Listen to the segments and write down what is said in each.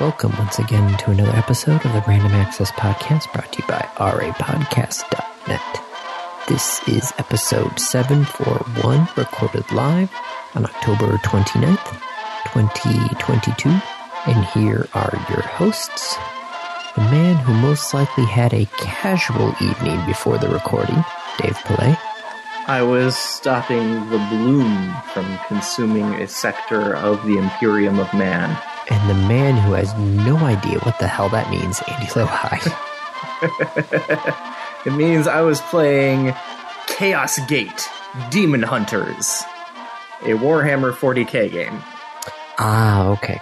Welcome once again to another episode of the Random Access Podcast brought to you by rapodcast.net. This is episode 741, recorded live on October 29th, 2022. And here are your hosts the man who most likely had a casual evening before the recording, Dave Pillay. I was stopping the bloom from consuming a sector of the Imperium of Man. And the man who has no idea what the hell that means, Andy Lohai. it means I was playing Chaos Gate Demon Hunters, a Warhammer 40k game. Ah, okay.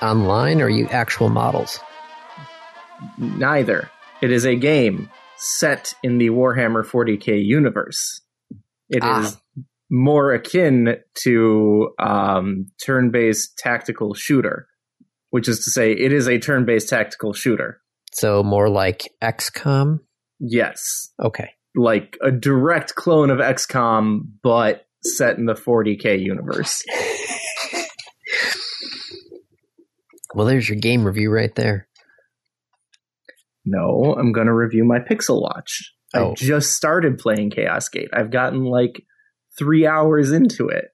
Online or you actual models? Neither. It is a game set in the Warhammer 40k universe. It ah. is more akin to um, turn-based tactical shooter, which is to say, it is a turn-based tactical shooter. So more like XCOM. Yes. Okay. Like a direct clone of XCOM, but set in the 40k universe. well, there's your game review right there. No, I'm going to review my Pixel Watch. Oh. I just started playing Chaos Gate. I've gotten like three hours into it.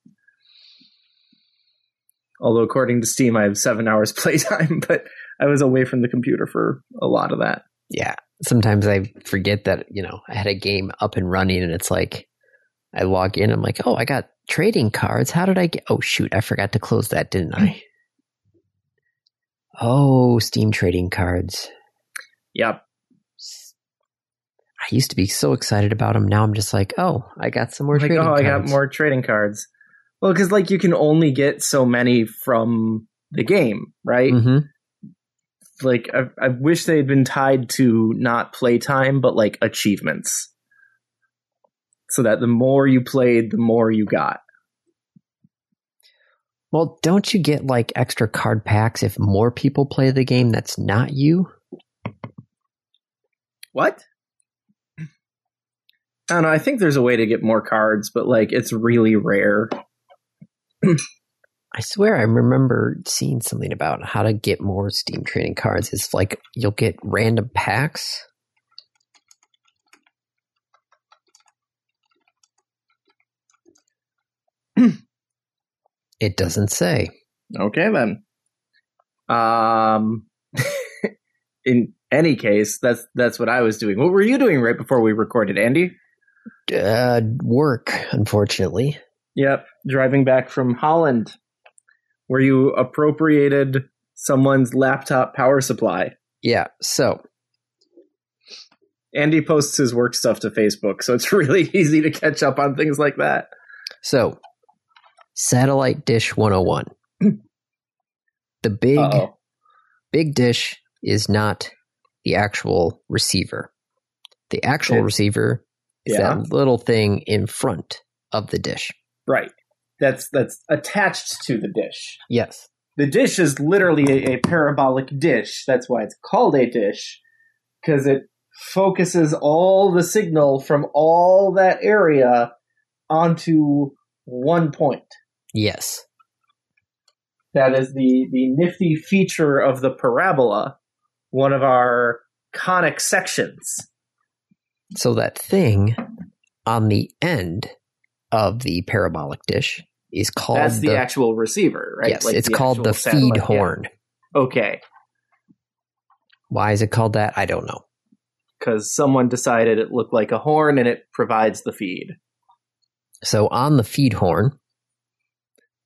Although according to Steam, I have seven hours playtime, but I was away from the computer for a lot of that. Yeah. Sometimes I forget that, you know, I had a game up and running and it's like I log in, I'm like, oh, I got trading cards. How did I get oh shoot, I forgot to close that, didn't I? oh, Steam trading cards. Yep. I used to be so excited about them. Now I'm just like, oh, I got some more like, trading oh, cards. I got more trading cards. Well, because like you can only get so many from the game, right? Mm-hmm. Like I, I wish they had been tied to not playtime, but like achievements, so that the more you played, the more you got. Well, don't you get like extra card packs if more people play the game that's not you? What? I don't know. I think there's a way to get more cards, but like it's really rare. I swear I remember seeing something about how to get more Steam trading cards. It's like you'll get random packs. it doesn't say. Okay then. Um in any case, that's that's what I was doing. What were you doing right before we recorded, Andy? Uh, work, unfortunately. Yep, driving back from Holland, where you appropriated someone's laptop power supply. Yeah, so Andy posts his work stuff to Facebook, so it's really easy to catch up on things like that. So, satellite dish 101. the big Uh-oh. big dish is not the actual receiver. The actual receiver yeah. that little thing in front of the dish. Right. That's that's attached to the dish. Yes. The dish is literally a, a parabolic dish. That's why it's called a dish because it focuses all the signal from all that area onto one point. Yes. That is the the nifty feature of the parabola, one of our conic sections. So that thing on the end of the parabolic dish is called That's the, the actual receiver, right? Yes, like it's the called the feed horn. Yeah. Okay. Why is it called that? I don't know. Because someone decided it looked like a horn and it provides the feed. So on the feed horn,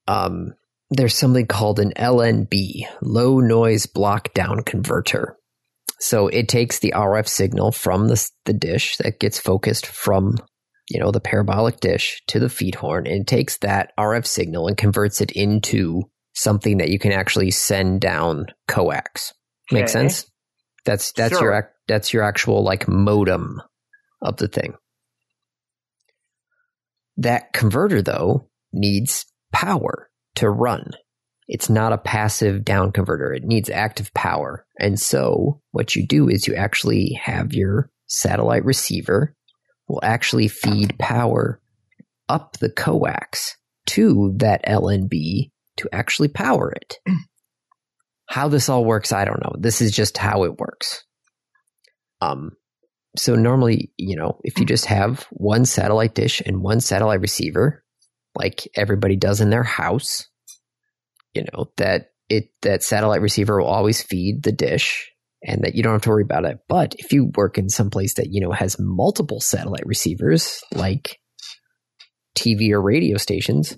um, there's something called an LNB, low noise block down converter. So it takes the RF signal from the, the dish that gets focused from, you know, the parabolic dish to the feed horn and takes that RF signal and converts it into something that you can actually send down coax. Make okay. sense? That's that's sure. your that's your actual like modem of the thing. That converter though needs power to run. It's not a passive down converter. It needs active power. And so what you do is you actually have your satellite receiver will actually feed power up the coax to that LNB to actually power it. How this all works, I don't know. This is just how it works. Um, so normally, you know, if you just have one satellite dish and one satellite receiver, like everybody does in their house, you know, that it that satellite receiver will always feed the dish and that you don't have to worry about it. But if you work in some place that, you know, has multiple satellite receivers, like TV or radio stations,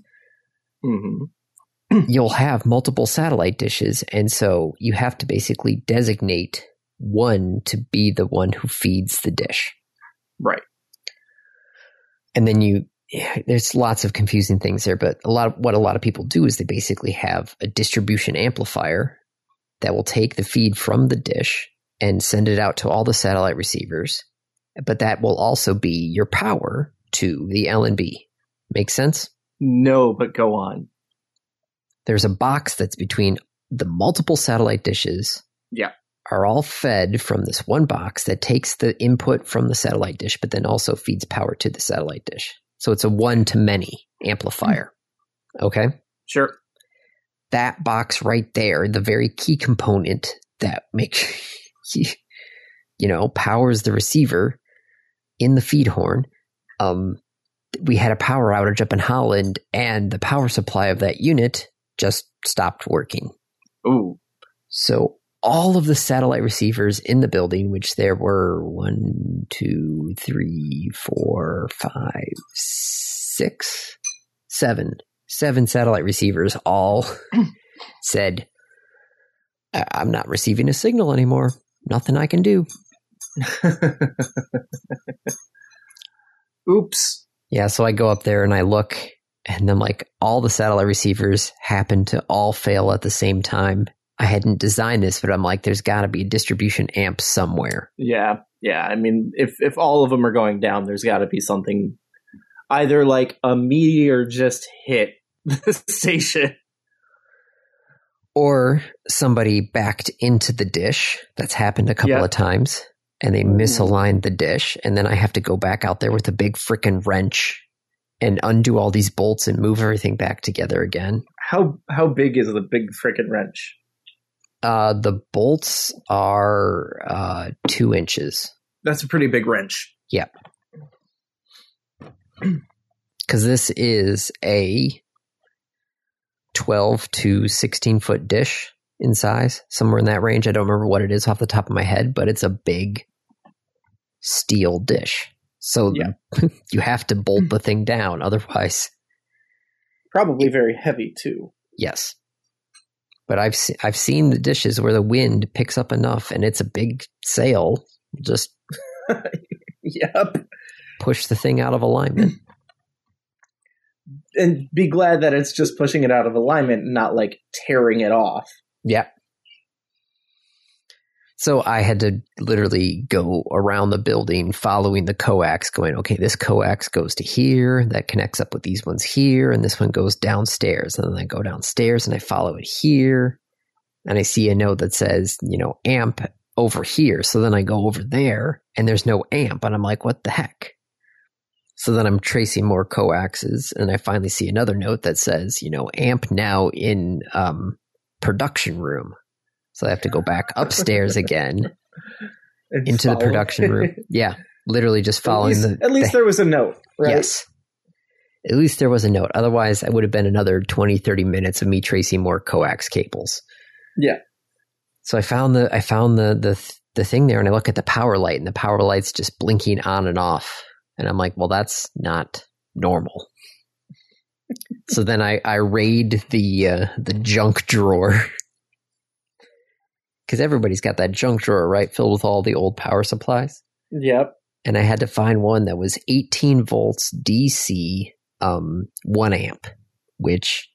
Mm-hmm. you'll have multiple satellite dishes. And so you have to basically designate one to be the one who feeds the dish. Right. And then you, there's lots of confusing things there, but a lot of what a lot of people do is they basically have a distribution amplifier that will take the feed from the dish and send it out to all the satellite receivers. But that will also be your power to the LNB. Make sense? No, but go on. There's a box that's between the multiple satellite dishes. Yeah. Are all fed from this one box that takes the input from the satellite dish, but then also feeds power to the satellite dish. So it's a one to many amplifier. Okay. Sure. That box right there, the very key component that makes, you know, powers the receiver in the feed horn. Um, we had a power outage up in Holland, and the power supply of that unit just stopped working. Ooh. So all of the satellite receivers in the building, which there were one, two, three, four, five, six, seven, seven satellite receivers, all said, "I- "I'm not receiving a signal anymore. Nothing I can do." Oops. Yeah, so I go up there and I look, and then like all the satellite receivers happen to all fail at the same time. I hadn't designed this, but I'm like, there's got to be a distribution amp somewhere. Yeah. Yeah. I mean, if if all of them are going down, there's got to be something. Either like a meteor just hit the station. Or somebody backed into the dish. That's happened a couple Yeah. of times, and they mm-hmm. misaligned the dish, and then I have to go back out there with a big freaking wrench and undo all these bolts and move everything back together again. How how big is the big freaking wrench? Uh, the bolts are uh, two inches. That's a pretty big wrench. Yep. Because this is a 12 to 16 foot dish in size, somewhere in that range. I don't remember what it is off the top of my head, but it's a big steel dish. So Yeah. you have to bolt the thing down. Otherwise, Probably very heavy too. yes. But I've se- I've seen the dishes where the wind picks up enough and it's a big sail, just Yep. push the thing out of alignment. And be glad that it's just pushing it out of alignment, not like tearing it off. Yeah. So I had to literally go around the building following the coax, going, okay, this coax goes to here, that connects up with these ones here, and this one goes downstairs. And then I go downstairs and I follow it here. And I see a note that says, you know, amp over here. So then I go over there and there's no amp. And I'm like, what the heck? So then I'm tracing more coaxes and I finally see another note that says, you know, amp now in um, production room. So I have to go back upstairs again into the production room. Yeah, literally just following at least, the. at least the- there was a note, right? Yes. At least there was a note. Otherwise, I would have been another 20, 30 minutes of me tracing more coax cables. Yeah. So I found the I found the the the thing there, and I look at the power light, and the power light's just blinking on and off, and I'm like, well, that's not normal. so then I I raid the uh, the junk drawer because everybody's got that junk drawer right filled with all the old power supplies Yep. and I had to find one that was 18 volts DC, um, one amp, which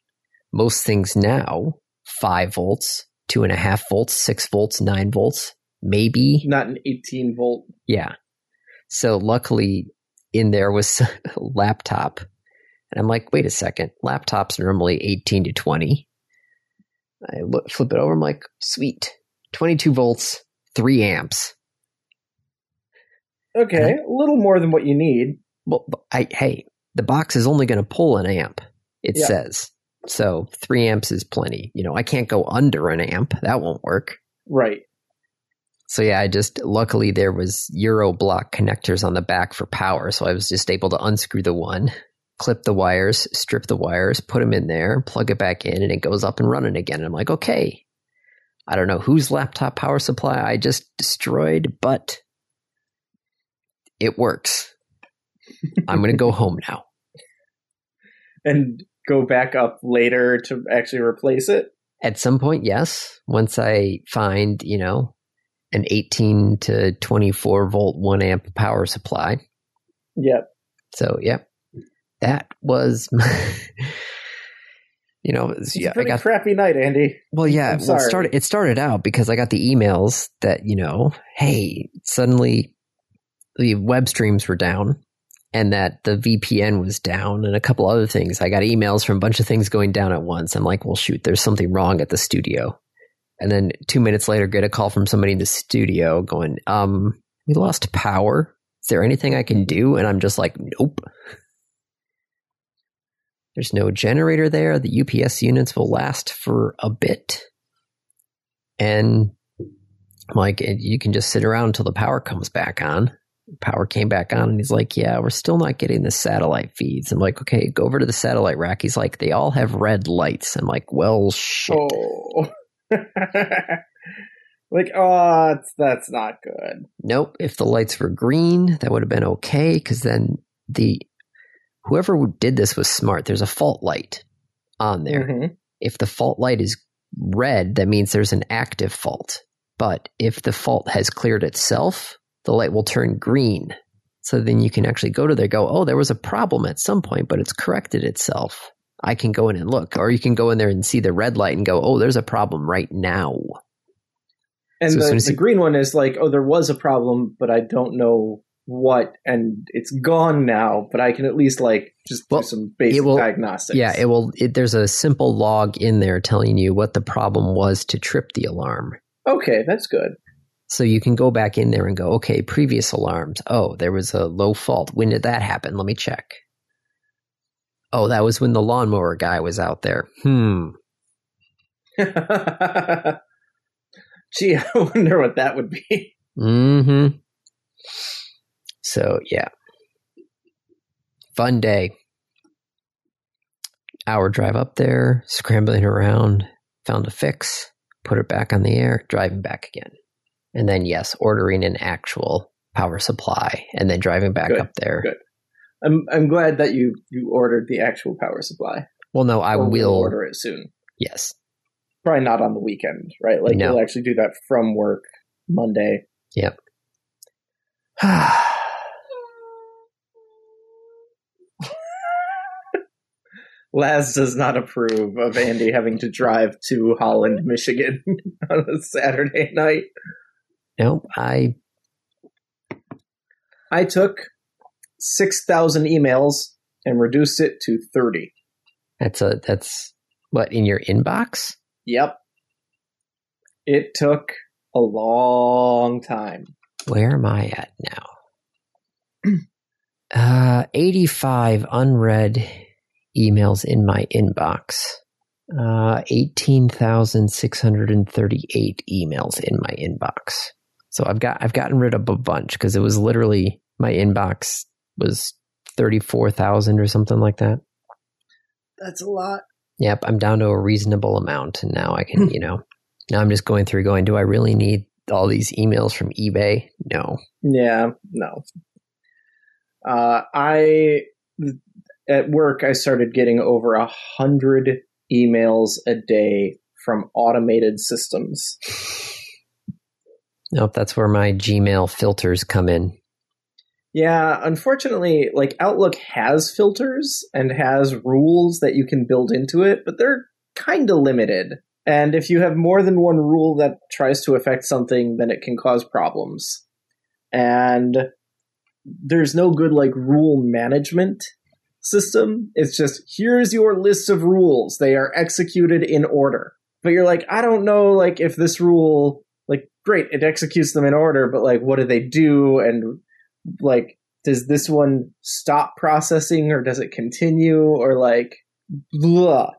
most things now five volts, two and a half volts, six volts, nine volts, maybe. Not an 18 volt. Yeah. So luckily in there was a laptop. And I'm like, wait a second, laptops are normally 18 to 20. I flip it over. I'm like, sweet, 22 volts, three amps. Okay, a little more than what you need. Well, I, hey, the box is only going to pull an amp. It Yeah. says So three amps is plenty. You know, I can't go under an amp. That won't work. Right. So yeah, I just luckily there was Euro block connectors on the back for power, so I was just able to unscrew the one, clip the wires, strip the wires, put them in there, plug it back in, and it goes up and running again. And I'm like, okay, I don't know whose laptop power supply I just destroyed, but it works. I'm going to go home now. And go back up later to actually replace it? At some point, yes. Once I find, you know, an 18 to 24 volt 1 amp power supply. Yep. So, yep. That was my, you know, it's yeah, a pretty I got crappy night, Andy. Well, yeah, well, it started it started out because I got the emails that, you know, hey, suddenly the web streams were down and that the VPN was down and a couple other things. I got emails from a bunch of things going down at once. I'm like, well, shoot, there's something wrong at the studio. And then two minutes later, get a call from somebody in the studio going, um, we lost power. Is there anything I can do? And I'm just like, nope. There's no generator there. The UPS units will last for a bit. And like, you can just sit around until the power comes back on. Power came back on, and he's like, Yeah, we're still not getting the satellite feeds. I'm like, Okay, go over to the satellite rack. He's like, They all have red lights. I'm like, Well, shit. Oh. like, oh, that's, that's not good. Nope. If the lights were green, that would have been okay because then the whoever did this was smart. There's a fault light on there. Mm-hmm. If the fault light is red, that means there's an active fault. But if the fault has cleared itself, the light will turn green. So then you can actually go to there, go, oh, there was a problem at some point, but it's corrected itself. I can go in and look. Or you can go in there and see the red light and go, oh, there's a problem right now. And so the, the you, green one is like, oh, there was a problem, but I don't know what, and it's gone now, but I can at least like just well, do some basic will, diagnostics. Yeah, it will. It, there's a simple log in there telling you what the problem was to trip the alarm. Okay, that's good. So you can go back in there and go, okay, previous alarms. Oh, there was a low fault. When did that happen? Let me check. Oh, that was when the lawnmower guy was out there. Hmm. Gee, I wonder what that would be. Mm-hmm. So yeah. Fun day. Hour drive up there, scrambling around, found a fix, put it back on the air, driving back again. And then yes, ordering an actual power supply and then driving back good, up there. Good. I'm I'm glad that you you ordered the actual power supply. Well, no, I will, will order it soon. Yes, probably not on the weekend, right? Like no. you'll actually do that from work Monday. Yep. Laz does not approve of Andy having to drive to Holland, Michigan on a Saturday night. Nope, I I took 6,000 emails and reduced it to 30. That's a that's what in your inbox? Yep. It took a long time. Where am I at now? uh 85 unread emails in my inbox. Uh 18,638 emails in my inbox. So I've got I've gotten rid of a bunch because it was literally my inbox was 34,000 or something like that. That's a lot. Yep, I'm down to a reasonable amount and now I can, hmm. you know, now I'm just going through going, do I really need all these emails from eBay? No. Yeah, no. Uh, I at work I started getting over a hundred emails a day from automated systems. Nope, that's where my Gmail filters come in. Yeah, unfortunately, like Outlook has filters and has rules that you can build into it, but they're kind of limited. And if you have more than one rule that tries to affect something, then it can cause problems. And there's no good like rule management system. It's just here's your list of rules. They are executed in order. But you're like, I don't know like if this rule like great, it executes them in order, but like what do they do and like does this one stop processing or does it continue or like blah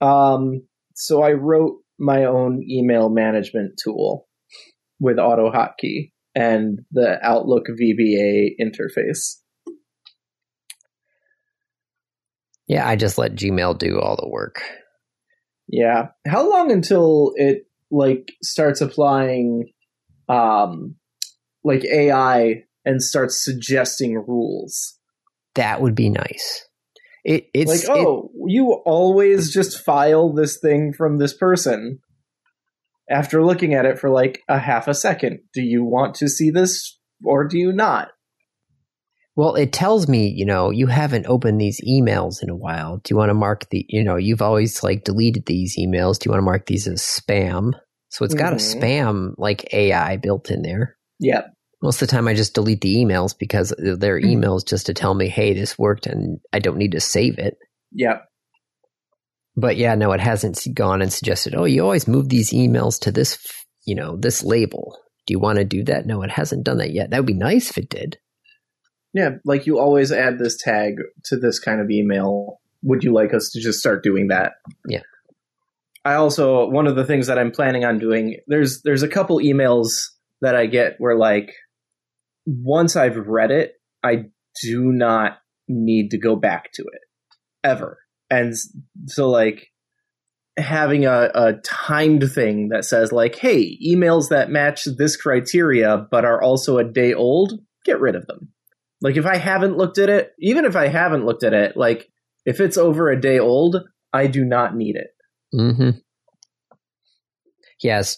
Um, so I wrote my own email management tool with AutoHotkey and the Outlook VBA interface. Yeah, I just let Gmail do all the work. Yeah. How long until it like starts applying um like AI and starts suggesting rules? That would be nice. It, it's like, oh, it, you always just file this thing from this person after looking at it for like a half a second. Do you want to see this or do you not? Well, it tells me, you know, you haven't opened these emails in a while. Do you want to mark the, you know, you've always like deleted these emails. Do you want to mark these as spam? So it's got mm-hmm. a spam like AI built in there. Yeah. Most of the time, I just delete the emails because they're mm-hmm. emails just to tell me, hey, this worked and I don't need to save it. Yeah. But yeah, no, it hasn't gone and suggested, oh, you always move these emails to this, you know, this label. Do you want to do that? No, it hasn't done that yet. That would be nice if it did. Yeah, like you always add this tag to this kind of email. Would you like us to just start doing that? Yeah. I also one of the things that I'm planning on doing there's there's a couple emails that I get where like once I've read it, I do not need to go back to it ever. And so, like, having a, a timed thing that says, like, hey, emails that match this criteria but are also a day old, get rid of them. Like, if I haven't looked at it, even if I haven't looked at it, like, if it's over a day old, I do not need it. hmm Yes,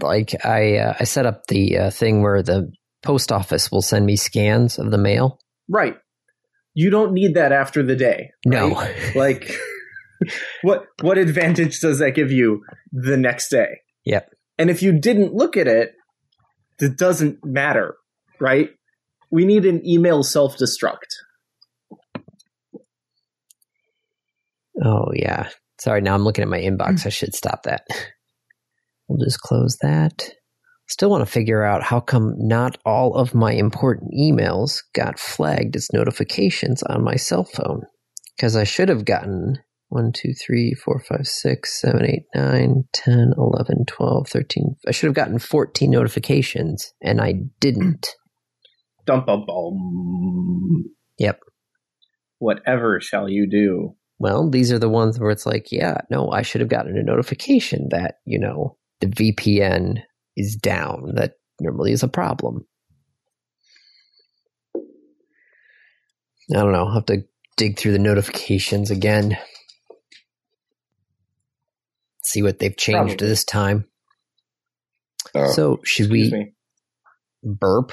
like I uh, I set up the uh, thing where the post office will send me scans of the mail. Right. You don't need that after the day. Right? No. like what what advantage does that give you the next day? Yep. And if you didn't look at it, it doesn't matter, right? We need an email self-destruct. Oh yeah. Sorry, now I'm looking at my inbox. Hmm. I should stop that. We'll just close that. Still want to figure out how come not all of my important emails got flagged as notifications on my cell phone. Because I should have gotten 1, 2, 3, 4, 5, 6, 7, 8, 9, 10, 11, 12, 13. I should have gotten 14 notifications, and I didn't. Dump a bomb. Yep. Whatever shall you do? Well, these are the ones where it's like, yeah, no, I should have gotten a notification that, you know, the VPN is down. That normally is a problem. I don't know. I'll have to dig through the notifications again. See what they've changed Probably. this time. Uh, so, should we me. burp?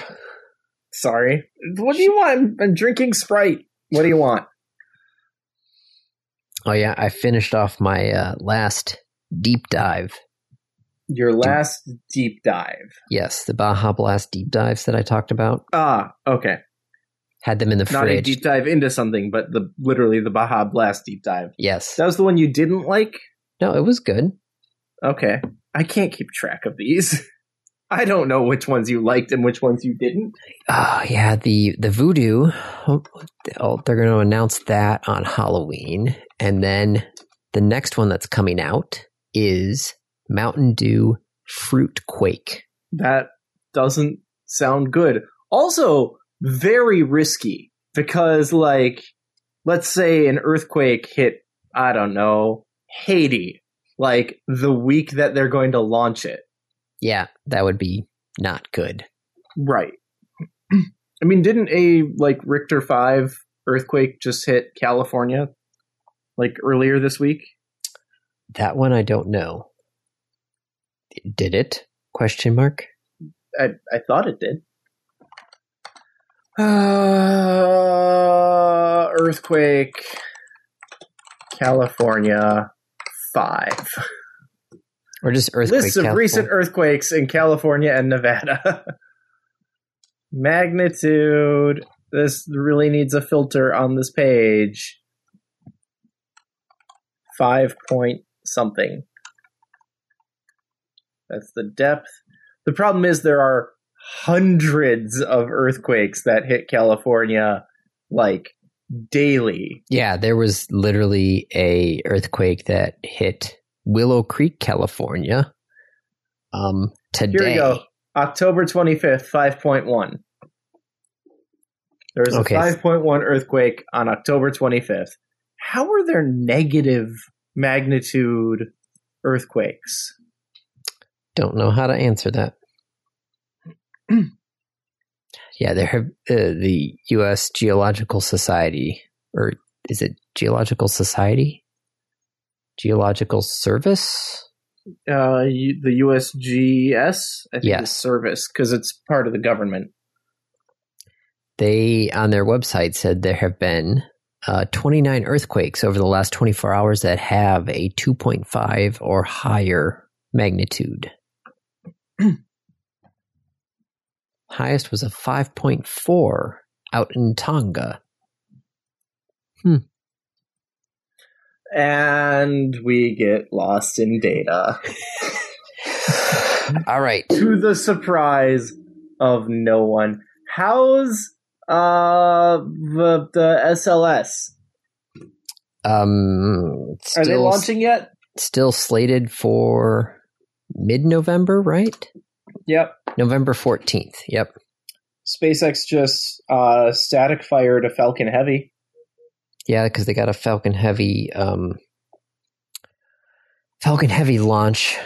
Sorry. What do you want? I'm drinking Sprite. What do you want? Oh, yeah. I finished off my uh, last deep dive your last deep, deep dive. Yes, the Baja Blast deep dives that I talked about. Ah, okay. Had them in the Not fridge. a deep dive into something, but the literally the Baja Blast deep dive. Yes. That was the one you didn't like? No, it was good. Okay. I can't keep track of these. I don't know which ones you liked and which ones you didn't. Oh yeah, the the voodoo. Oh, they're going to announce that on Halloween, and then the next one that's coming out is Mountain Dew Fruit Quake. That doesn't sound good. Also, very risky because, like, let's say an earthquake hit, I don't know, Haiti, like the week that they're going to launch it. Yeah, that would be not good. Right. I mean, didn't a like Richter 5 earthquake just hit California like earlier this week? That one I don't know. Did it? Question mark. I I thought it did. Uh, earthquake, California, five. Or just earthquake. Lists of California. recent earthquakes in California and Nevada. Magnitude. This really needs a filter on this page. Five point something. That's the depth. The problem is there are hundreds of earthquakes that hit California like daily. Yeah, there was literally a earthquake that hit Willow Creek, California. Um, today. Here we go. October 25th, 5.1. There was Okay. a 5.1 earthquake on October 25th. How are there negative magnitude earthquakes? Don't know how to answer that. yeah, there have uh, the U.S. Geological Society, or is it Geological Society? Geological Service? Uh, you, the USGS? I think Yes. service because it's part of the government. They on their website said there have been uh, 29 earthquakes over the last 24 hours that have a 2.5 or higher magnitude. Highest was a 5.4 out in Tonga. And we get lost in data. All right. to the surprise of no one. How's uh the, the SLS? Um, Are they launching yet? still slated for mid November, right? Yep. November 14th. Yep. SpaceX just uh static fired a Falcon Heavy. Yeah, because they got a Falcon Heavy, um, Falcon Heavy launch,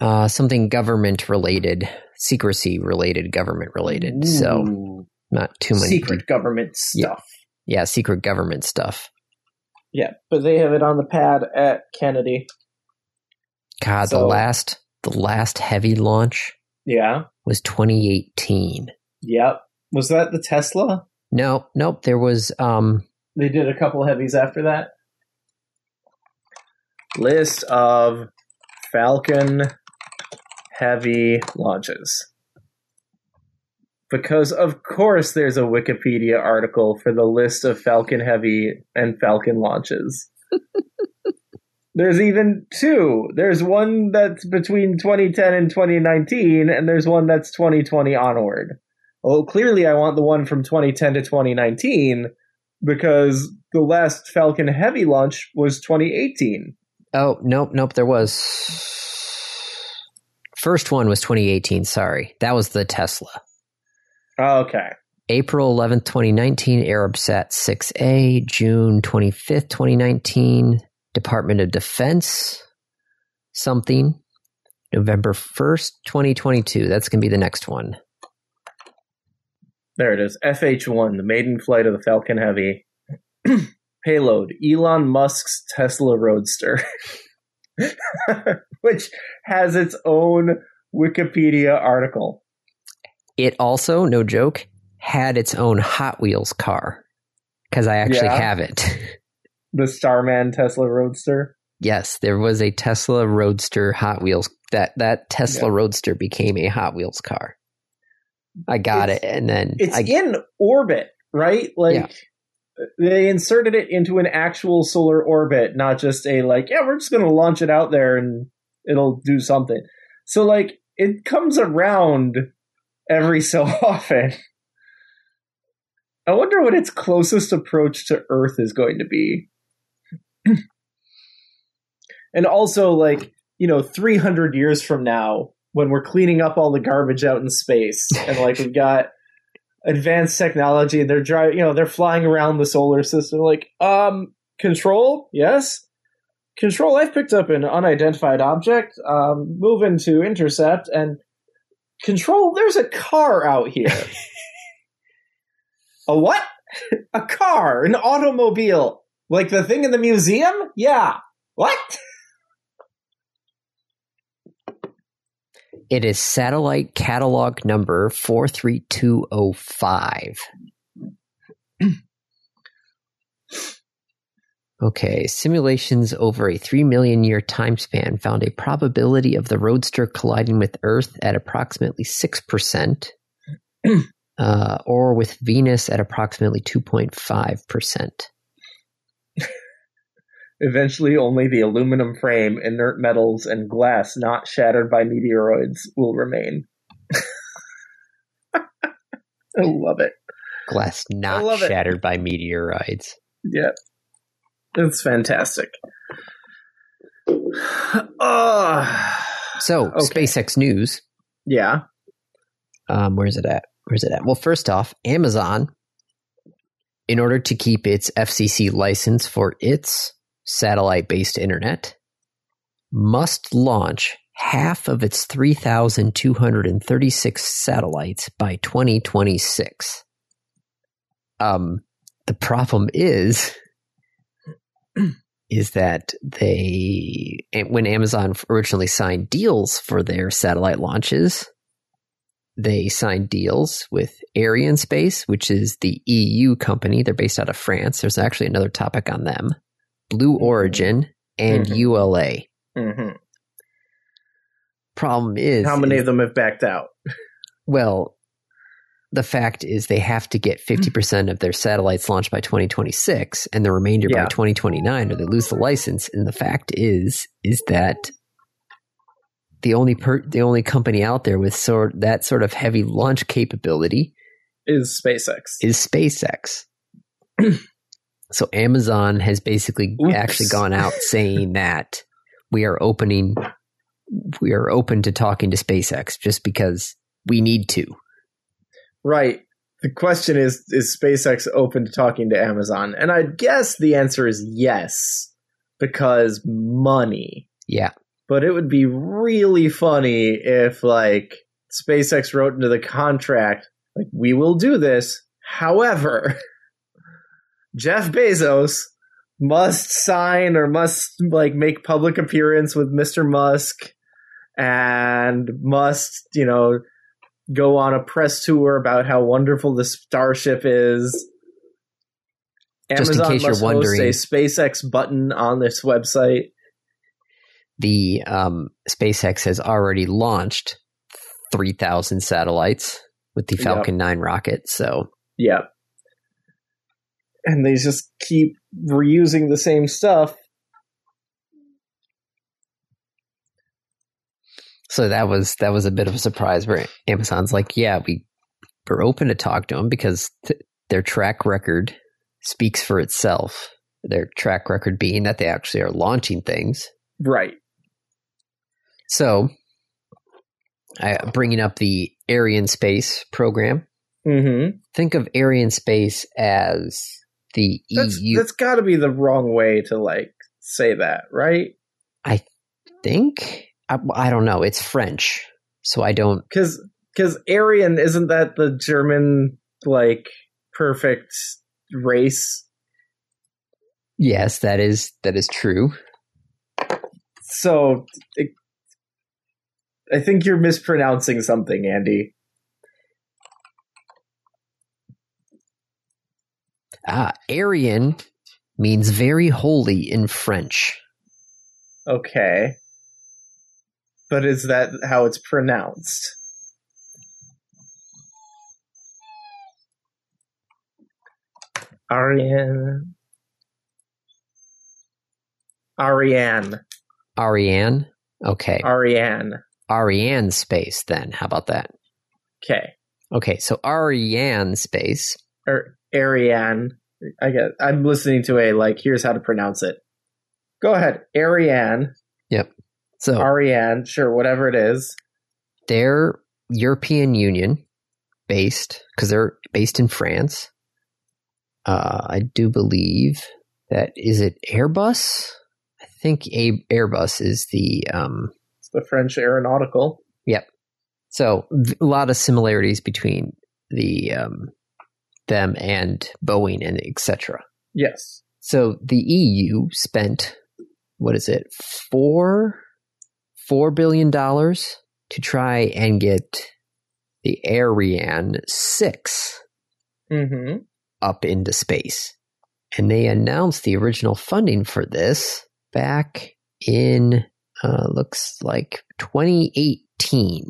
uh, something government related, secrecy related, government related. So not too many secret government Yeah. stuff. Yeah, secret government stuff. Yeah, but they have it on the pad at Kennedy. God, the last, the last heavy launch Yeah. was 2018. Yep. Was that the Tesla? No, nope. There was, um, They did a couple heavies after that. List of Falcon heavy launches. Because of course there's a Wikipedia article for the list of Falcon Heavy and Falcon launches. there's even two. There's one that's between 2010 and 2019 and there's one that's 2020 onward. Well, clearly I want the one from 2010 to 2019 because the last Falcon Heavy launch was 2018. oh, nope, nope. There was, first one was 2018. Sorry. That was the Tesla. Oh, okay. April 11th, 2019, ArabSat 6A, June 25th, 2019, Department of Defense, something, November 1st, 2022. That's going to be the next one. There it is. FH1, the maiden flight of the Falcon Heavy. Payload Elon Musk's Tesla Roadster, which has its own Wikipedia article. It also, no joke, had its own Hot Wheels car because I actually Yeah. have it. The Starman Tesla Roadster. yes, there was a Tesla Roadster Hot Wheels. That that Tesla Yeah. Roadster became a Hot Wheels car. I got it, and then It's I, in orbit, right? Like Yeah. they inserted it into an actual solar orbit, not just a like, yeah, we're just going to launch it out there and it'll do something. So like it comes around every so often. I wonder what its closest approach to Earth is going to be. and also like, you know, 300 years from now when we're cleaning up all the garbage out in space and like we've got advanced technology and they're driving you know they're flying around the solar system like um control? Yes. Control i've picked up an unidentified object um moving to intercept and control there's a car out here. A what? A car an automobile. Like the thing in the museum? Yeah. What It is satellite catalog number 43205. okay, simulations over a 3 million year time span found a probability of the roadster colliding with Earth at approximately 6%, uh, or with Venus at approximately 2.5%. Eventually, only the aluminum frame, inert metals, and glass not shattered by meteoroids will remain. I love it. Glass not love it. shattered by meteoroids. Yeah. It's fantastic. Oh, So, Okay. SpaceX news. yeah. Um, where's it at? Where's it at? Well, first off, Amazon, in order to keep its FCC license for its satellite based internet, must launch half of its 3,236 satellites by 2026. Um, the problem is, is that they, when Amazon originally signed deals for their satellite launches, they signed deals with Arianespace, which is the EU company. They're based out of France. There's actually another topic on them. Blue Origin and Mhm. ULA. hmm Problem is, How many is- of them have backed out? well, the fact is they have to get 50% of their satellites launched by 2026 and the remainder Yeah. by 2029 or they lose the license. And the fact is, is that the only per, the only company out there with sort that sort of heavy launch capability Is SpaceX? is SpaceX. so Amazon has basically Oops. actually gone out saying that we are opening we are open to talking to SpaceX just because we need to. Right. The question is Is SpaceX open to talking to Amazon? And I guess the answer is yes, because money. Yeah. But it would be really funny if, like, SpaceX wrote into the contract, like, we will do this. However, Jeff Bezos must sign or must, like, make public appearance with Mr. Musk and must, you know, go on a press tour about how wonderful the Starship is. Just in Amazon case you're wondering- host a SpaceX button on this website. The um, SpaceX has already launched 3,000 satellites with the Yep. Falcon 9 rocket. So Yeah. And they just keep reusing the same stuff. so that was that was a bit of a surprise where Amazon's like, yeah, we we're open to talk to them because th- their track record speaks for itself. Their track record being that they actually are launching things. Right. So, I, bringing up the Arian Space program, Mm-hmm. think of Arian Space as the That's EU. that's got to be the wrong way to like say that, right? I think I, I don't know. It's French, so I don't. Because because Aryan isn't that the German like perfect race? Yes, that is that is true. So it, I think you're mispronouncing something, Andy. Ah, Aryan means very holy in French. Okay. But is that how it's pronounced? Ariane. Ariane. Ariane. Okay, Ariane. Ariane Space. Then how about that? Okay. Okay, so Ariane Space. Or Ariane. I get I'm listening to a like here's how to pronounce it. Go ahead. Ariane. Yep. So Ariane, sure, whatever it is. they're European Union based because they're based in France. Uh, I do believe that is it Airbus. I think a- Airbus is the um, It's the French aeronautical. Yep. So a lot of similarities between the um, them and Boeing and etc. Yes. So the EU spent what is it four four billion dollars to try and get the Ariane six Mm-hmm. up into space, and they announced the original funding for this back in uh, looks like 2018.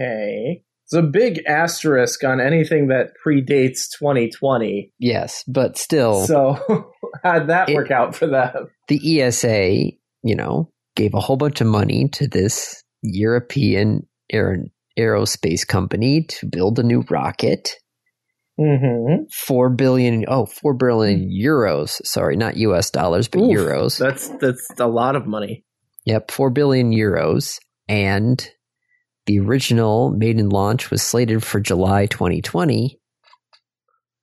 Okay. It's a big asterisk on anything that predates 2020. Yes, but still, So, how'd that It- work out for them? the ESA, you know, gave a whole bunch of money to this European aer- aerospace company to build a new rocket. Mm-hmm. 4 billion oh 4 billion euros sorry not us dollars but Oof, euros That's that's a lot of money. yep 4 billion euros and the original maiden launch was slated for july 2020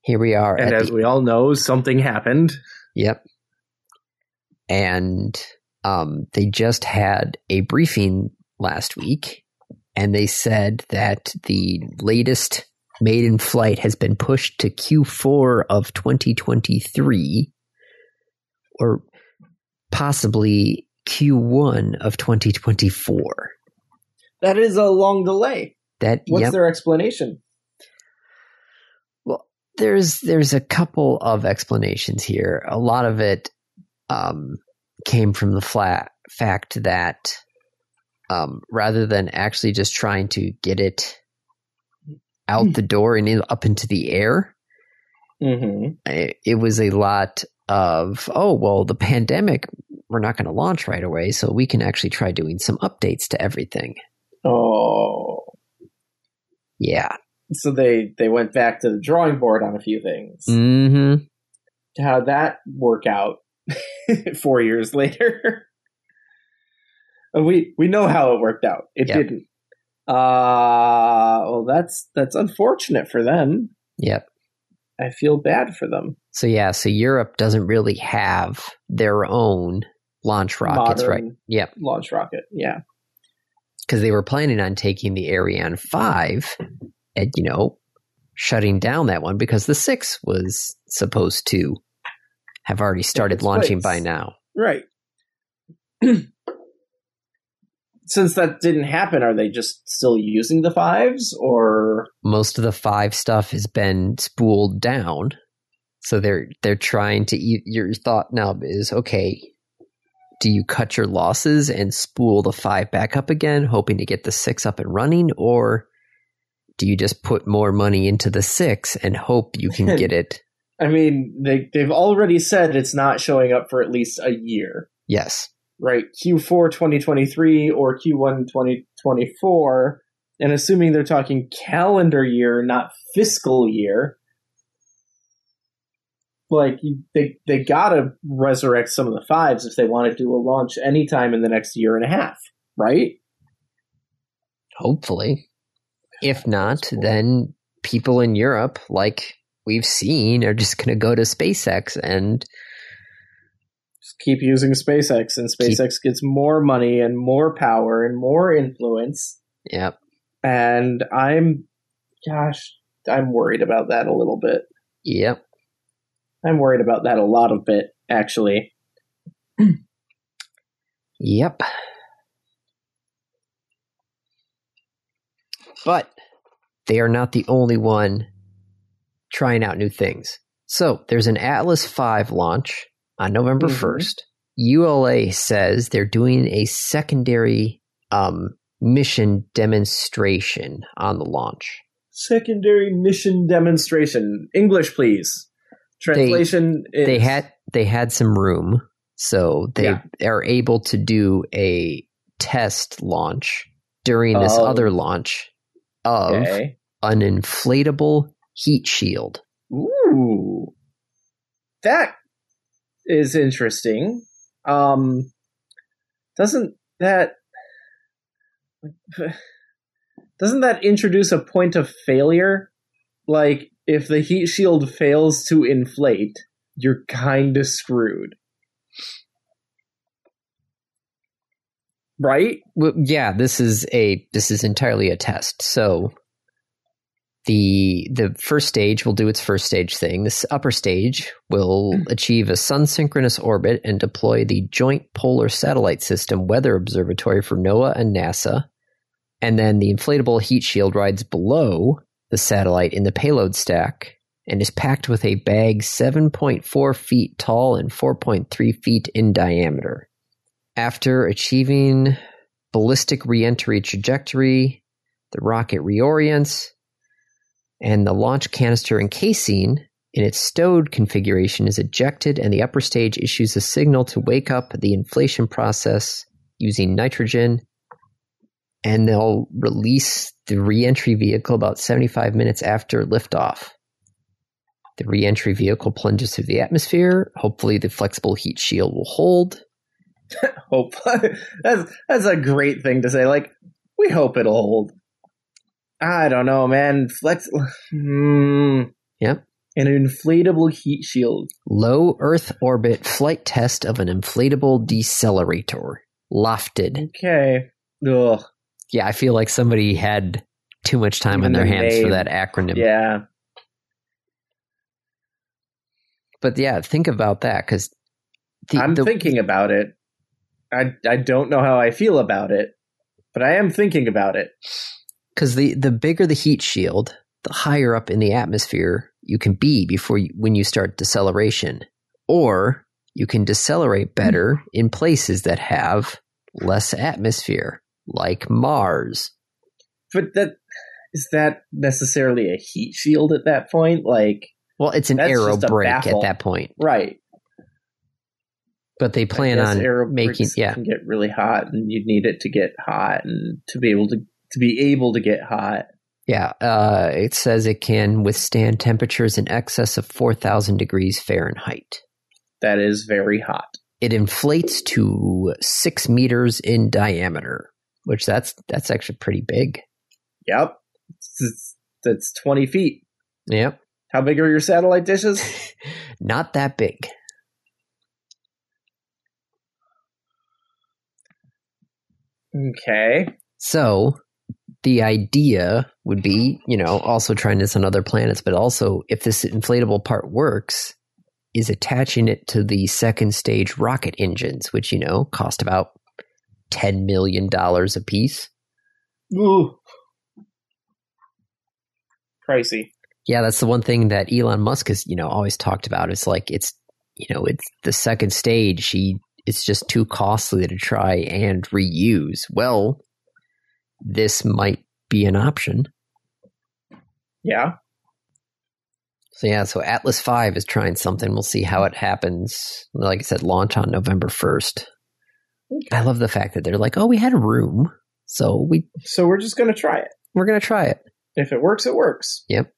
here we are And as the, we all know, something happened. yep and um, they just had a briefing last week and they said that the latest maiden flight has been pushed to Q4 of 2023 or possibly Q1 of 2024. That is a long delay. That What's yep. their explanation? Well, there's there's a couple of explanations here. A lot of it um, came from the flat fact that um, rather than actually just trying to get it out the door and in, up into the air, Mm-hmm. it, it was a lot of oh well, the pandemic we're not going to launch right away, so we can actually try doing some updates to everything. Oh, Yeah. so they they went back to the drawing board on a few things. Mm-hmm. How'd that work out? Four years later, we we know how it worked out. It Yep. didn't. Uh well, that's that's unfortunate for them. Yep. I feel bad for them. So yeah, so Europe doesn't really have their own launch rockets, Modern right? Yep, Launch rocket, yeah. Because they were planning on taking the Ariane five, and you know, shutting down that one because the six was supposed to have already started launching place. by now. Right. Since that didn't happen, are they just still using the fives or Most of the five stuff has been spooled down, so they're they're trying to. e- Your thought now is okay. Do you cut your losses and spool the five back up again, hoping to get the six up and running, or do you just put more money into the six and hope you can get it? I mean, they they've already said it's not showing up for at least a year, Yes, right? Q4 2023 or Q1 2024, and assuming they're talking calendar year, not fiscal year. Like you- they they gotta resurrect some of the fives if they want to do a launch anytime in the next year and a half, right? hopefully. If not, then people in Europe, like we've seen, are just going to go to SpaceX and Just keep using SpaceX, and Keep- SpaceX gets more money and more power and more influence. yep, And I'm, gosh, I'm worried about that a little bit. yep. I'm worried about that a lot of bit, actually. Yep. But they are not the only one trying out new things. So there's an Atlas V launch on November Mhm. 1st. ULA says they're doing a secondary um, mission demonstration on the launch. Secondary mission demonstration. English, please. Translation is. They had they had some room, so they Yeah. are able to do a test launch during this Oh. other launch of Okay. an inflatable heat shield. Ooh. That is interesting. Um, doesn't that. Doesn't that introduce a point of failure? Like, if the heat shield fails to inflate, you're kind of screwed. Right? Well, yeah, this is a this is entirely a test. So the the first stage will do its first stage thing. This upper stage will hmm. achieve a sun synchronous orbit and deploy the Joint Polar Satellite System Weather Observatory for NOAA and NASA. And then the inflatable heat shield rides below the satellite in the payload stack and is packed with a bag 7.4 feet tall and 4.3 feet in diameter. After achieving ballistic reentry trajectory, the rocket reorients, and the launch canister and casing in its stowed configuration is ejected, and the upper stage issues a signal to wake up the inflation process using nitrogen. And they'll release the reentry vehicle about 75 minutes after liftoff. The reentry vehicle plunges through the atmosphere. Hopefully, the flexible heat shield will hold. hope that's that's a great thing to say. Like we hope it'll hold. I don't know, man. Flex. Mm, Yep. an inflatable heat shield. Low Earth orbit flight test of an inflatable decelerator. LOFTID. Okay. Ugh. Yeah, I feel like somebody had too much time Even on their the hands for that acronym. Yeah. But yeah, think about that because I'm thinking about it. I I don't know how I feel about it, but I am thinking about it. because the the bigger the heat shield, the higher up in the atmosphere you can be before you, when you start deceleration, or you can decelerate hmm. better in places that have less atmosphere, like Mars. But that is that necessarily a heat shield at that point? Like, Well, it's an That's aero just a baffle. at that point, right? but they plan on making yeah. can get really hot, and you'd need it to get hot and to be able to to be able to get hot. Yeah, uh, it says it can withstand temperatures in excess of 4,000 degrees Fahrenheit. That is very hot. It inflates to six meters in diameter, which that's that's actually pretty big. Yep, that's twenty feet. Yep, How big are your satellite dishes? not that big. Okay. So the idea would be, you know, also trying this on other planets, but also if this inflatable part works, is attaching it to the second stage rocket engines, which, you know, cost about $10 million a piece. Ooh. Pricey. Yeah, that's the one thing that Elon Musk has, you know, always talked about. It's like it's, you know, it's the second stage. He it's just too costly to try and reuse. Well, this might be an option. Yeah. So yeah, so Atlas Five is trying something. We'll see how it happens. Like I said, launch on November first. I love the fact that they're like, oh, we had a room, so we So we're just gonna try it. we're gonna try it. If it works, it works. Yep.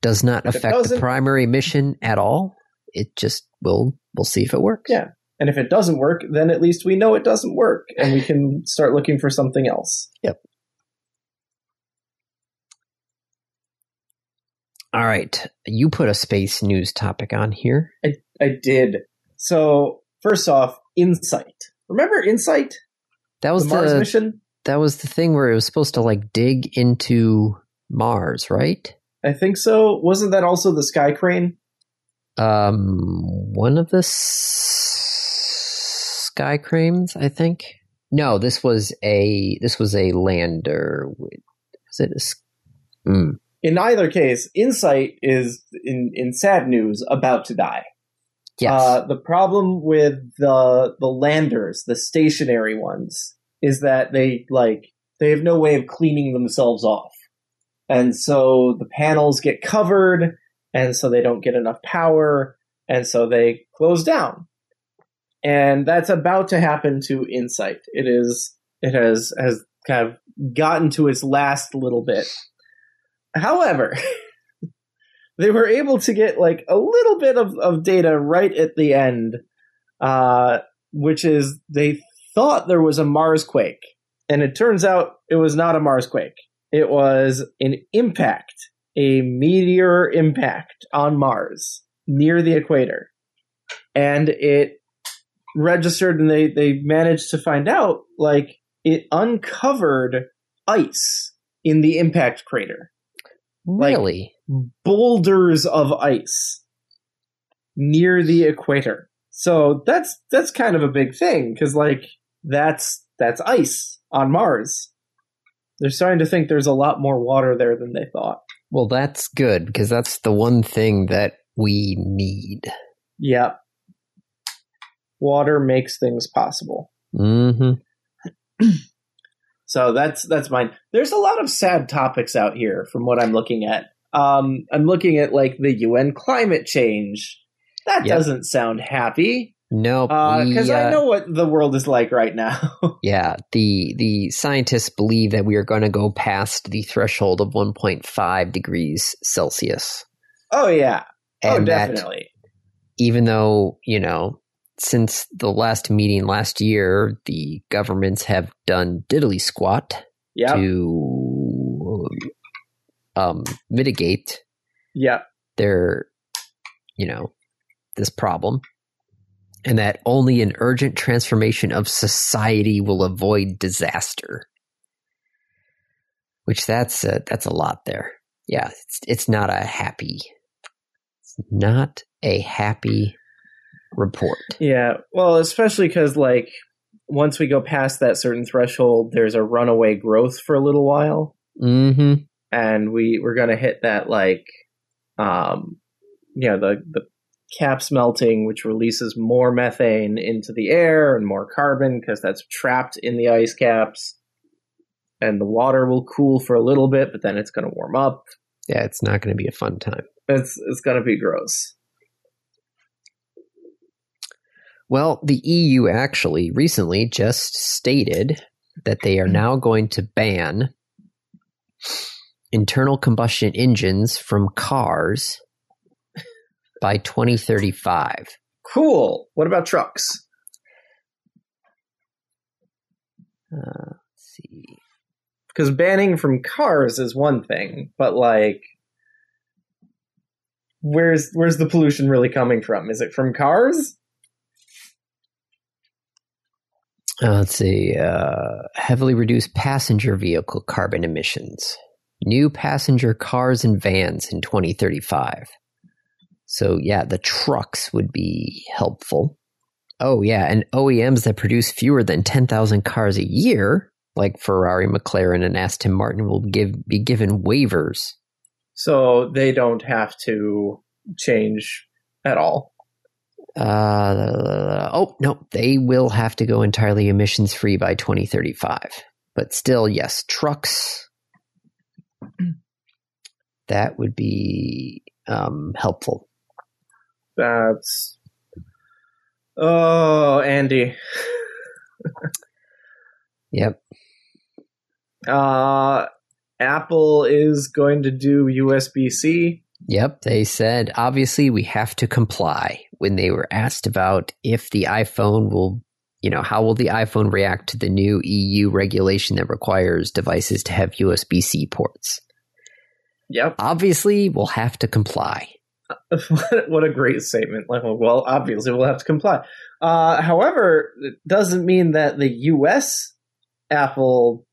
Does not If affect the primary mission at all. It just will. We'll see if it works. Yeah. And if it doesn't work, then at least we know it doesn't work, and we can start looking for something else. Yep. All right, you put a space news topic on here. I, I did. So first off, InSight. Remember InSight, That was the Mars the mission? that was the thing where it was supposed to like dig into Mars, right? I think so. Wasn't that also the Sky Crane? Um, one of the s- sky cranes, I think. No, this was a this was a lander. Was it a? Mm. In either case, InSight is in in sad news about to die. Yes. Uh, the problem with the the landers, the stationary ones, is that they like they have no way of cleaning themselves off, and so the panels get covered, and so they don't get enough power, and so they close down, and that's about to happen to InSight. It is it has has kind of gotten to its last little bit. However, they were able to get like a little bit of, of data right at the end, uh, which is they thought there was a Mars quake, and it turns out it was not a Mars quake. It was an impact, a meteor impact on Mars near the equator, and it registered, and they they managed to find out like it uncovered ice in the impact crater like- boulders of ice near the equator. So that's that's kind of a big thing because like that's that's ice on Mars. They're starting to think there's a lot more water there than they thought. Well, that's good because that's the one thing that we need. Yep. Water makes things possible. hmm So that's that's mine. There's a lot of sad topics out here from what I'm looking at. Um, I'm looking at like the UN climate change. That Yep. doesn't sound happy. Nope. because I uh, know what the world is like right now. Yeah, the the scientists believe that we are going to go past the threshold of 1.5 degrees Celsius. oh yeah, oh, And that definitely. even though, you know, since the last meeting last year, the governments have done diddly squat Yep. to um, mitigate Yep. their, you know, this problem, and that only an urgent transformation of society will avoid disaster. Which that's a, that's a lot there. Yeah, it's it's not a happy, it's not a happy report. Yeah. Well, especially because like once we go past that certain threshold, there's a runaway growth for a little while, Mm-hmm. and we we're gonna hit that like, um, you know, the the caps melting, which releases more methane into the air and more carbon because that's trapped in the ice caps. And the water will cool for a little bit, but then it's going to warm up. Yeah, it's not going to be a fun time. It's it's going to be gross. Well, the EU actually recently just stated that they are now going to ban internal combustion engines from cars by 2035. Cool. What about trucks? Uh, let's see. because banning from cars is one thing, but like, where's where's the pollution really coming from? Is it from cars? Uh, let's see. Uh, heavily reduced passenger vehicle carbon emissions. New passenger cars and vans in 2035. So, yeah, the trucks would be helpful. Oh, yeah, and OEMs that produce fewer than 10,000 cars a year, like Ferrari, McLaren, and Aston Martin, will give be given waivers. So they don't have to change at all. Uh, oh, no, they will have to go entirely emissions free by 2035. But still, yes, trucks, that would be um, helpful. That's oh, Andy. Yep. Uh, Apple is going to do USB C. Yep. They said, obviously, we have to comply when they were asked about if the iPhone will, you know, how will the iPhone react to the new EU regulation that requires devices to have USB C ports? Yep. Obviously, we'll have to comply. what a great statement. Like, well, obviously we'll have to comply. Uh, however, it doesn't mean that the U.S. Apple.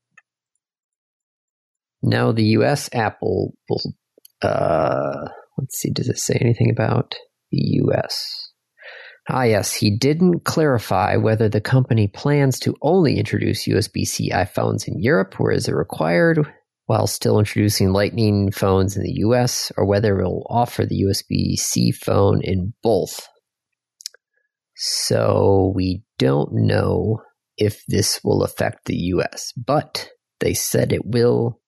No, the U.S. Apple will. Uh, let's see. Does it say anything about the U.S.? Ah, yes. He didn't clarify whether the company plans to only introduce USB-C iPhones in Europe, where is it required, while still introducing Lightning phones in the U.S., or whether it will offer the USB-C phone in both. So we don't know if this will affect the U.S., but they said it will.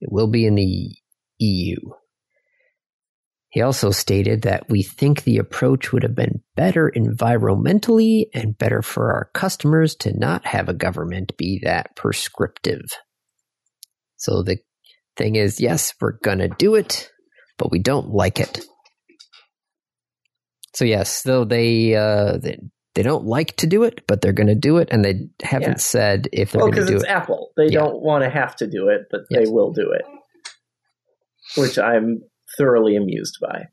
It will be in the EU. He also stated that we think the approach would have been better environmentally and better for our customers to not have a government be that prescriptive. So the thing is, yes, we're going to do it, but we don't like it. So yes, though they uh, they, they don't like to do it, but they're going to do it, and they haven't Yeah. said if they're Well, going to do it because it's it. Apple. They Yeah. don't want to have to do it, but Yes. they will do it. Which I'm thoroughly amused by.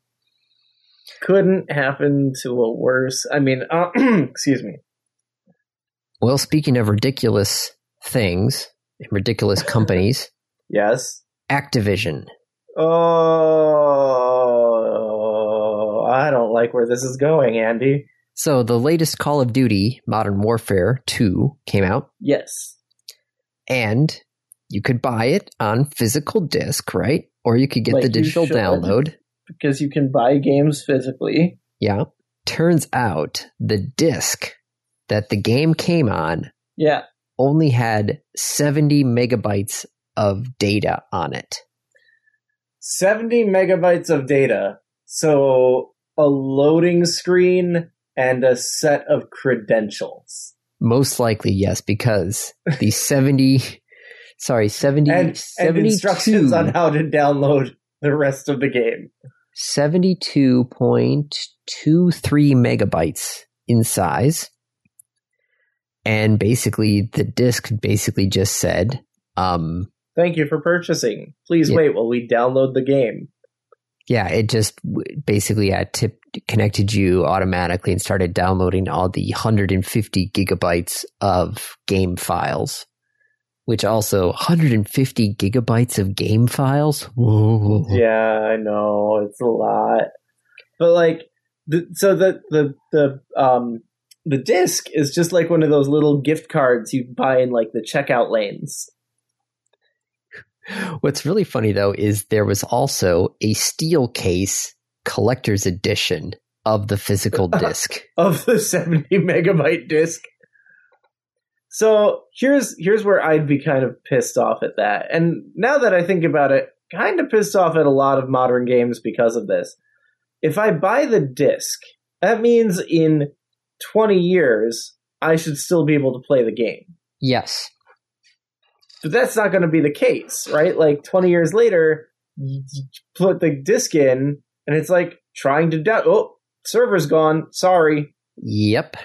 Couldn't happen to a worse. I mean, uh, excuse me. Well, speaking of ridiculous things, and ridiculous companies, Yes. Activision. Oh, I don't like where this is going, Andy. So the latest Call of Duty Modern Warfare 2 came out, Yes. and you could buy it on physical disc, right? Or you could get Like the digital should. download. Because you can buy games physically. Yeah. Turns out the disc that the game came on Yeah. only had 70 megabytes of data on it. 70 megabytes of data. So a loading screen and a set of credentials. Most likely, yes, because the 70, sorry, 70, And, and instructions on how to download the rest of the game. 72.23 megabytes in size. And basically, the disk basically just said, um, Thank you for purchasing. Please Yeah. wait while we download the game. yeah, it just basically had tip connected you automatically and started downloading all the 150 gigabytes of game files. Which also 150 gigabytes of game files. Whoa. Yeah, I know it's a lot, but like, the, so the the the um the disc is just like one of those little gift cards you buy in like the checkout lanes. What's really funny though is there was also a steel case collector's edition of the physical disc. of the 70 megabyte disk. So here's here's where I'd be kind of pissed off at that. And now that I think about it, kind of pissed off at a lot of modern games because of this. If I buy the disc, that means in 20 years I should still be able to play the game. Yes. But that's not going to be the case, right? Like 20 years later, you put the disc in and it's like trying to down oh, server's gone. Sorry. Yep.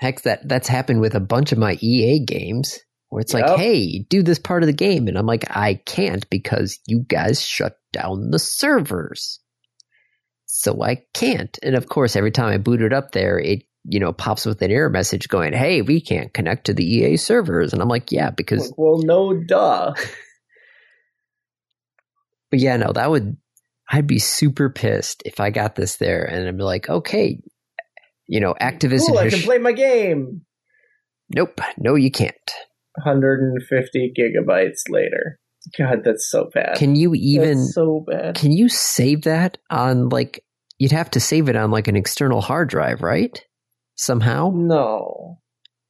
Heck, that that's happened with a bunch of my EA games where it's like, hey, do this part of the game, and I'm like, I can't because you guys shut down the servers, so I can't. And of course, every time I boot it up there, it you know pops with an error message going, hey, we can't connect to the EA servers, and I'm like, yeah, because well, no duh. But yeah, no, that would I'd be super pissed if I got this there and I'd be like, okay, you know, Activision Cool, I can play my game. Nope, no you can't. 150 gigabytes later. God, that's so bad. Can you even that's so bad. can you save that on like you'd have to save it on like an external hard drive, right? Somehow? No.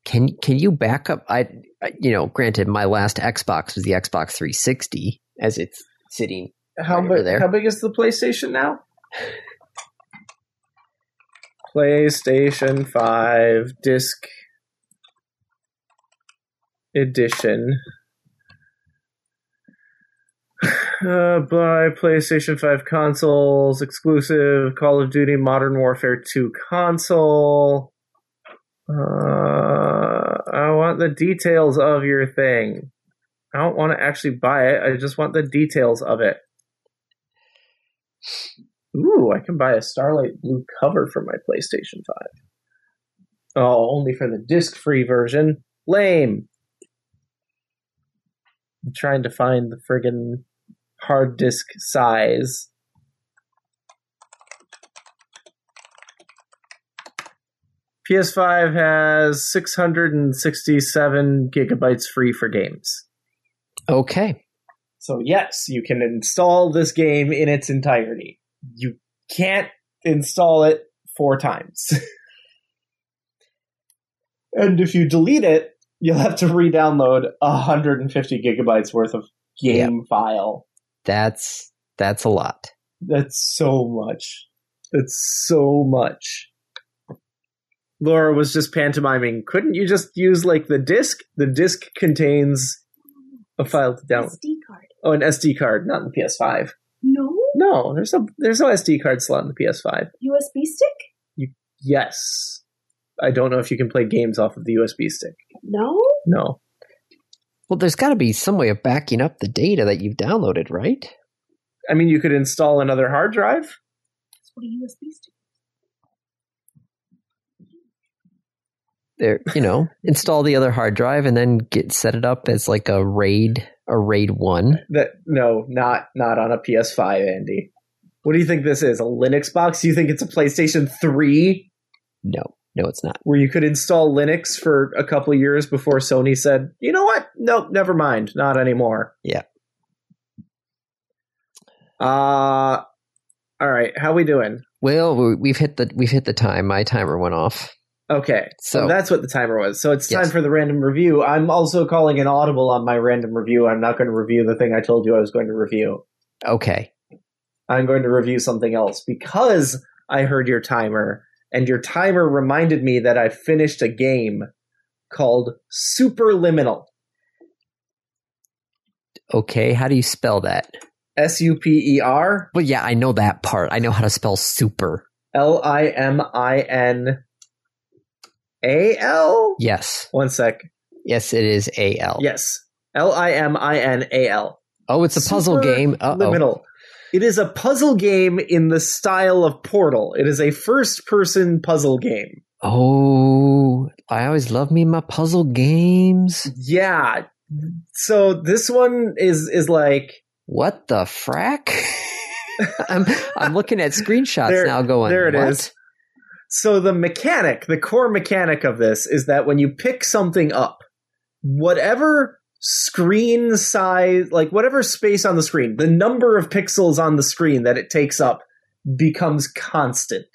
Can can you back up I, I you know, granted my last Xbox was the Xbox 360 as it's sitting How Right over big? there. How big is the PlayStation now? PlayStation Five disc edition. Uh, buy PlayStation 5 consoles, exclusive Call of Duty Modern Warfare 2 console. Uh, I want the details of your thing. I don't want to actually buy it. I just want the details of it. Ooh, I can buy a Starlight Blue cover for my PlayStation 5. Oh, only for the disc free version. Lame. I'm trying to find the friggin' hard disk size. PS5 has 667 gigabytes free for games. Okay. So yes, you can install this game in its entirety. You can't install it four times. and if you delete it, you'll have to re-download 150 gigabytes worth of game file. That's that's a lot. That's so much. That's so much. Laura was just pantomiming. Couldn't you just use like the disc? The disc contains a file to download. SD card. Oh, an SD card, not in the PS5. No No, there's no there's no SD card slot in the PS5. USB stick. Yes. I don't know if you can play games off of the USB stick. No. No. Well, there's got to be some way of backing up the data that you've downloaded, right? I mean, you could install another hard drive. That's what a USB stick. There, you know, install the other hard drive and then get set it up as like a RAID, a RAID one. That no, not not on a PS5, Andy. What do you think this is? A Linux box? Do you think it's a PlayStation 3 No, no, it's not. where you could install Linux for a couple of years before Sony said, "You know what? Nope, never mind. Not anymore." Yeah. Uh all right, how we doing? Well, we- we've hit the we've hit the time. My timer went off. Okay, so, So- that's what the timer was. So it's Yes. time for the random review. I'm also calling an audible on my random review. I'm not going to review the thing I told you I was going to review. Okay. I'm going to review something else because I heard your timer, and your timer reminded me that I finished a game called Superliminal. Okay. How do you spell that? S U P E R. But yeah, I know that part. I know how to spell super. L I M I N A L? Yes. One sec. Yes, it is A L. Yes. L I M I N A L. Oh, it's a puzzle Super game. Uh oh. Liminal. It is a puzzle game in the style of Portal. It is a first person puzzle game. Oh, I always love me my puzzle games. Yeah. So this one is is like What the frack? I'm I'm looking at screenshots There- now going there it what? is. So the mechanic, the core mechanic of this is that when you pick something up, whatever screen size, like whatever space on the screen, the number of pixels on the screen that it takes up becomes constant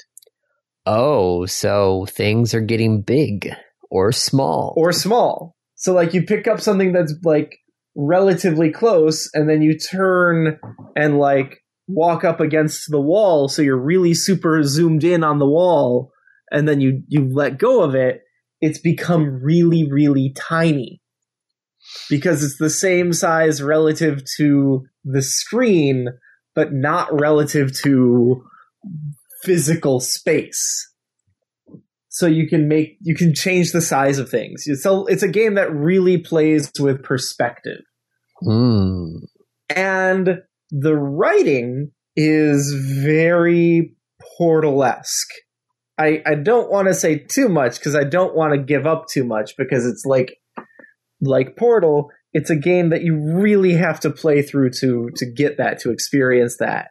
Oh, so things are getting big or small. or small. So like you pick up something that's like relatively close and then you turn and like walk up against the wall so you're really super zoomed in on the wall and then you you let go of it it's become really really tiny. Because it's the same size relative to the screen but not relative to physical space. So you can make you can change the size of things. It's a, it's a game that really plays with perspective. Hmm. and the writing is very portal-esque. I i don't want to say too much because i don't want to give up too much because it's like like portal it's a game that you really have to play through to to get that to experience that.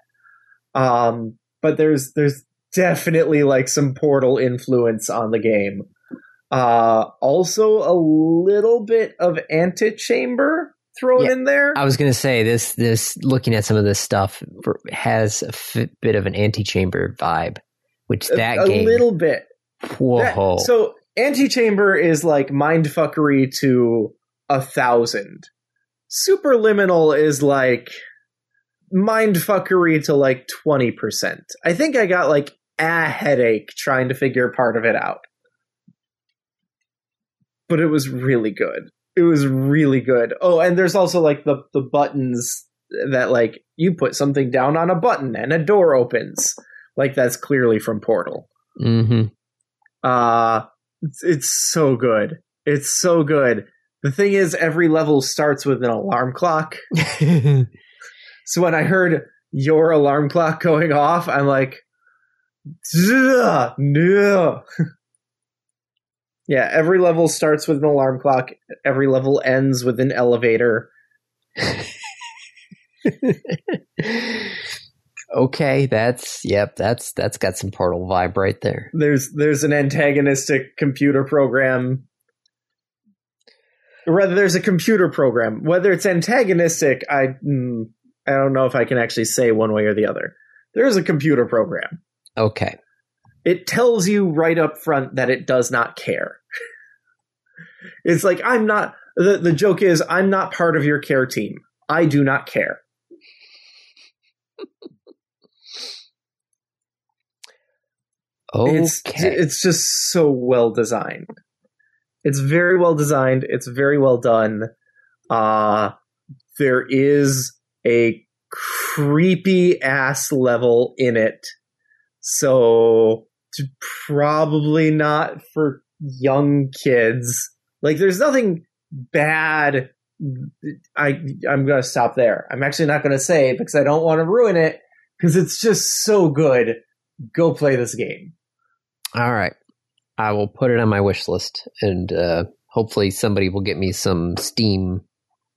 Um but there's there's definitely like some portal influence on the game. Uh also a little bit of Antichamber thrown Yeah, in there I was going to say this. This looking at some of this stuff has a f- bit of an Antichamber vibe, which that a, a game. little bit whoa. That- so Antichamber is like mindfuckery to a thousand. Superliminal is like mindfuckery to like twenty percent. I think I got like a headache trying to figure part of it out. But it was really good. It was really good. Oh, and there's also like the the buttons that like you put something down on a button and a door opens. Like that's clearly from Portal. hmm Uh it's, it's so good. It's so good. The thing is, every level starts with an alarm clock. So when I heard your alarm clock going off, I'm like, "Ugh, no. yeah, every level starts with an alarm clock. Every level ends with an elevator. okay, that's yep. That's that's got some portal vibe right there. There's there's an antagonistic computer program. Rather, there's a computer program. Whether it's antagonistic, I mm, I don't know if I can actually say one way or the other. There is a computer program. Okay. It tells you right up front that it does not care. it's like I'm not. The the joke is I'm not part of your care team. I do not care. Okay. It's it's just so well designed. It's very well designed. It's very well done. Uh there is a creepy ass level in it. So probably not for young kids. Like there's nothing bad I I'm going to stop there. I'm actually not going to say it because I don't want to ruin it because it's just so good. Go play this game. All right. I will put it on my wish list, and uh, hopefully somebody will get me some Steam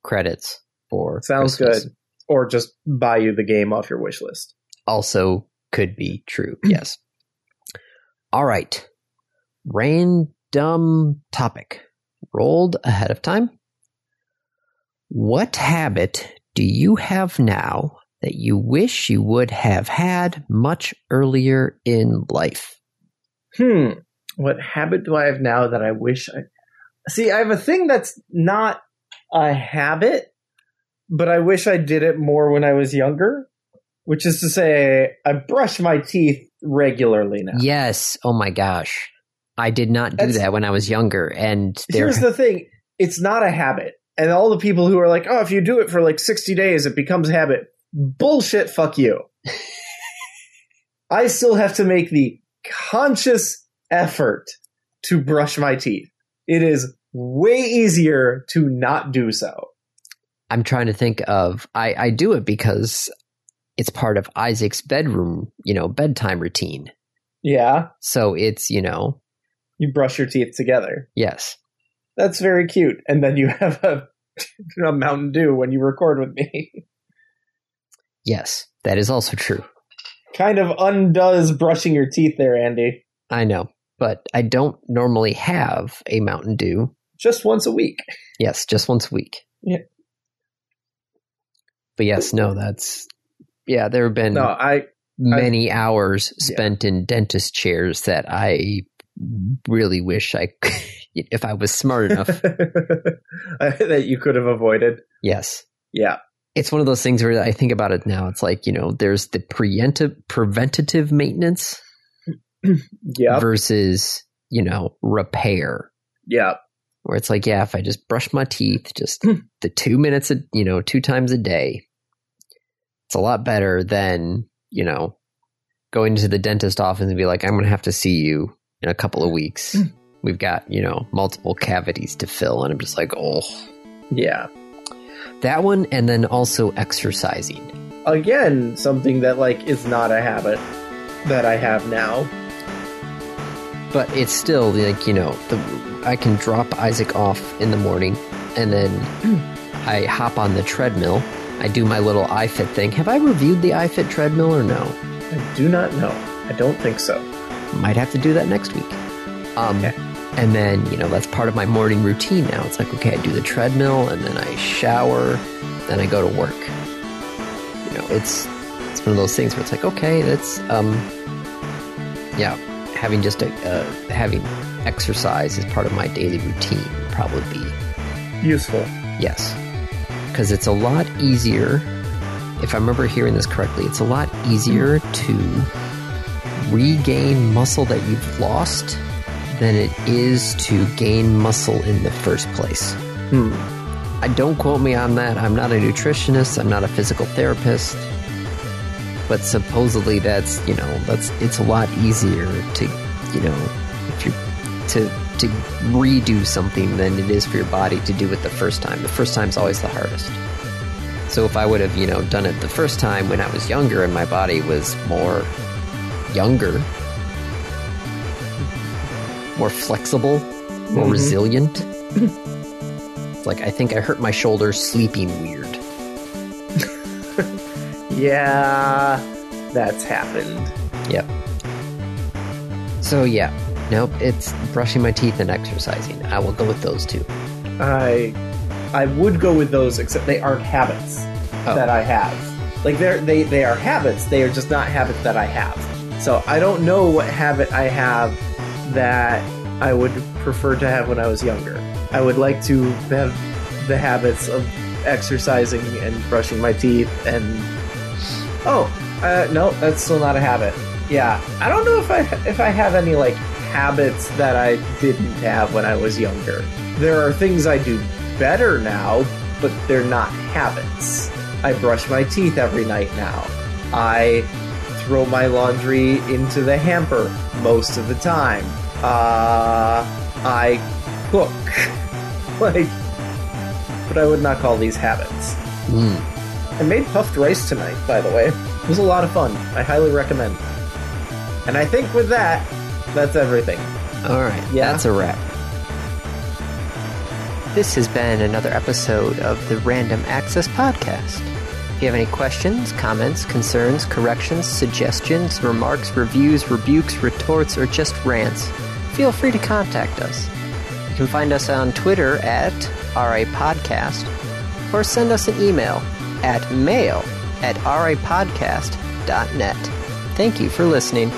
credits for. Sounds Christmas. good. Or just buy you the game off your wish list. Also, could be true. Yes. All right. Random topic rolled ahead of time. What habit do you have now that you wish you would have had much earlier in life? Hmm. What habit do I have now that I wish I see? I have a thing that's not a habit, but I wish I did it more when I was younger. Which is to say, I brush my teeth regularly now. Yes. Oh my gosh. I did not do That's- that when I was younger. And Here's the thing: it's not a habit, and all the people who are like, "Oh, if you do it for like 60 days, it becomes habit." Bullshit, fuck you. I still have to make the conscious effort to brush my teeth. It is way easier to not do so. I'm trying to think of I, I do it because it's part of Isaac's bedroom, you know, bedtime routine. Yeah. So it's, you know, You brush your teeth together. yes. That's very cute. And then you have a, a Mountain Dew when you record with me. Yes. That is also true. kind of undoes brushing your teeth there, Andy. I know. But I don't normally have a Mountain Dew. Just once a week. Yes, just once a week. Yeah. But yes, no, that's yeah, there have been No, I many hours spent in dentist chairs that I really wish I could, if I was smart enough. that you could have avoided. yes. Yeah. It's one of those things where I think about it now. It's like, you know, there's the preventive preventative maintenance Yeah. versus, you know, repair. Yeah. Where it's like, yeah, if I just brush my teeth just the two minutes, a, you know, two times a day, it's a lot better than, you know, going to the dentist office and be like, I'm going to have to see you in a couple of weeks. Hmm. We've got, you know, multiple cavities to fill. And I'm just like, oh, Yeah. that one. And then also exercising. Again, something that like is not a habit that I have now. But it's still like, you know, the, I can drop Isaac off in the morning and then hmm. I hop on the treadmill. I do my little iFit thing. Have I reviewed the iFit treadmill or no? I do not know. I don't think so. Might have to do that next week. Um, Okay. And then, you know, that's part of my morning routine now. It's like, okay, I do the treadmill and then I shower, then I go to work. You know, it's it's one of those things where it's like, okay, that's um, yeah, having just a uh, having exercise as part of my daily routine would probably be Useful. Yes. Because it's a lot easier, if I remember hearing this correctly, it's a lot easier to regain muscle that you've lost than it is to gain muscle in the first place. Hmm. I don't quote me on that. I'm not a nutritionist, I'm not a physical therapist. But supposedly that's, you know, that's it's a lot easier to, you know, if you to to redo something than it is for your body to do it the first time. The first time's always the hardest. So if I would have, you know, done it the first time when I was younger and my body was more younger, more flexible, more Mhm. resilient. like I think I hurt my shoulder sleeping weird. Yeah, that's happened. Yep. So yeah, nope. It's brushing my teeth and exercising. I will go with those two. I I would go with those, except they aren't habits Oh. that I have. Like they're they they are habits. They are just not habits that I have. So I don't know what habit I have that I would prefer to have when I was younger. I would like to have the habits of exercising and brushing my teeth and oh uh, no, that's still not a habit. Yeah, I don't know if I if I have any like habits that I didn't have when I was younger. There are things I do better now, but they're not habits. I brush my teeth every night now. I throw my laundry into the hamper most of the time. Uh, I cook. like, but I would not call these habits. Mm. I made puffed rice tonight, by the way. It was a lot of fun. I highly recommend. And I think with that, that's everything. All right, Yeah. that's a wrap. This has been another episode of the Random Access Podcast. If you have any questions, comments, concerns, corrections, suggestions, remarks, reviews, rebukes, retorts, or just rants, feel free to contact us. You can find us on Twitter at RAPodcast or send us an email at mail at rapodcast.net. Thank you for listening.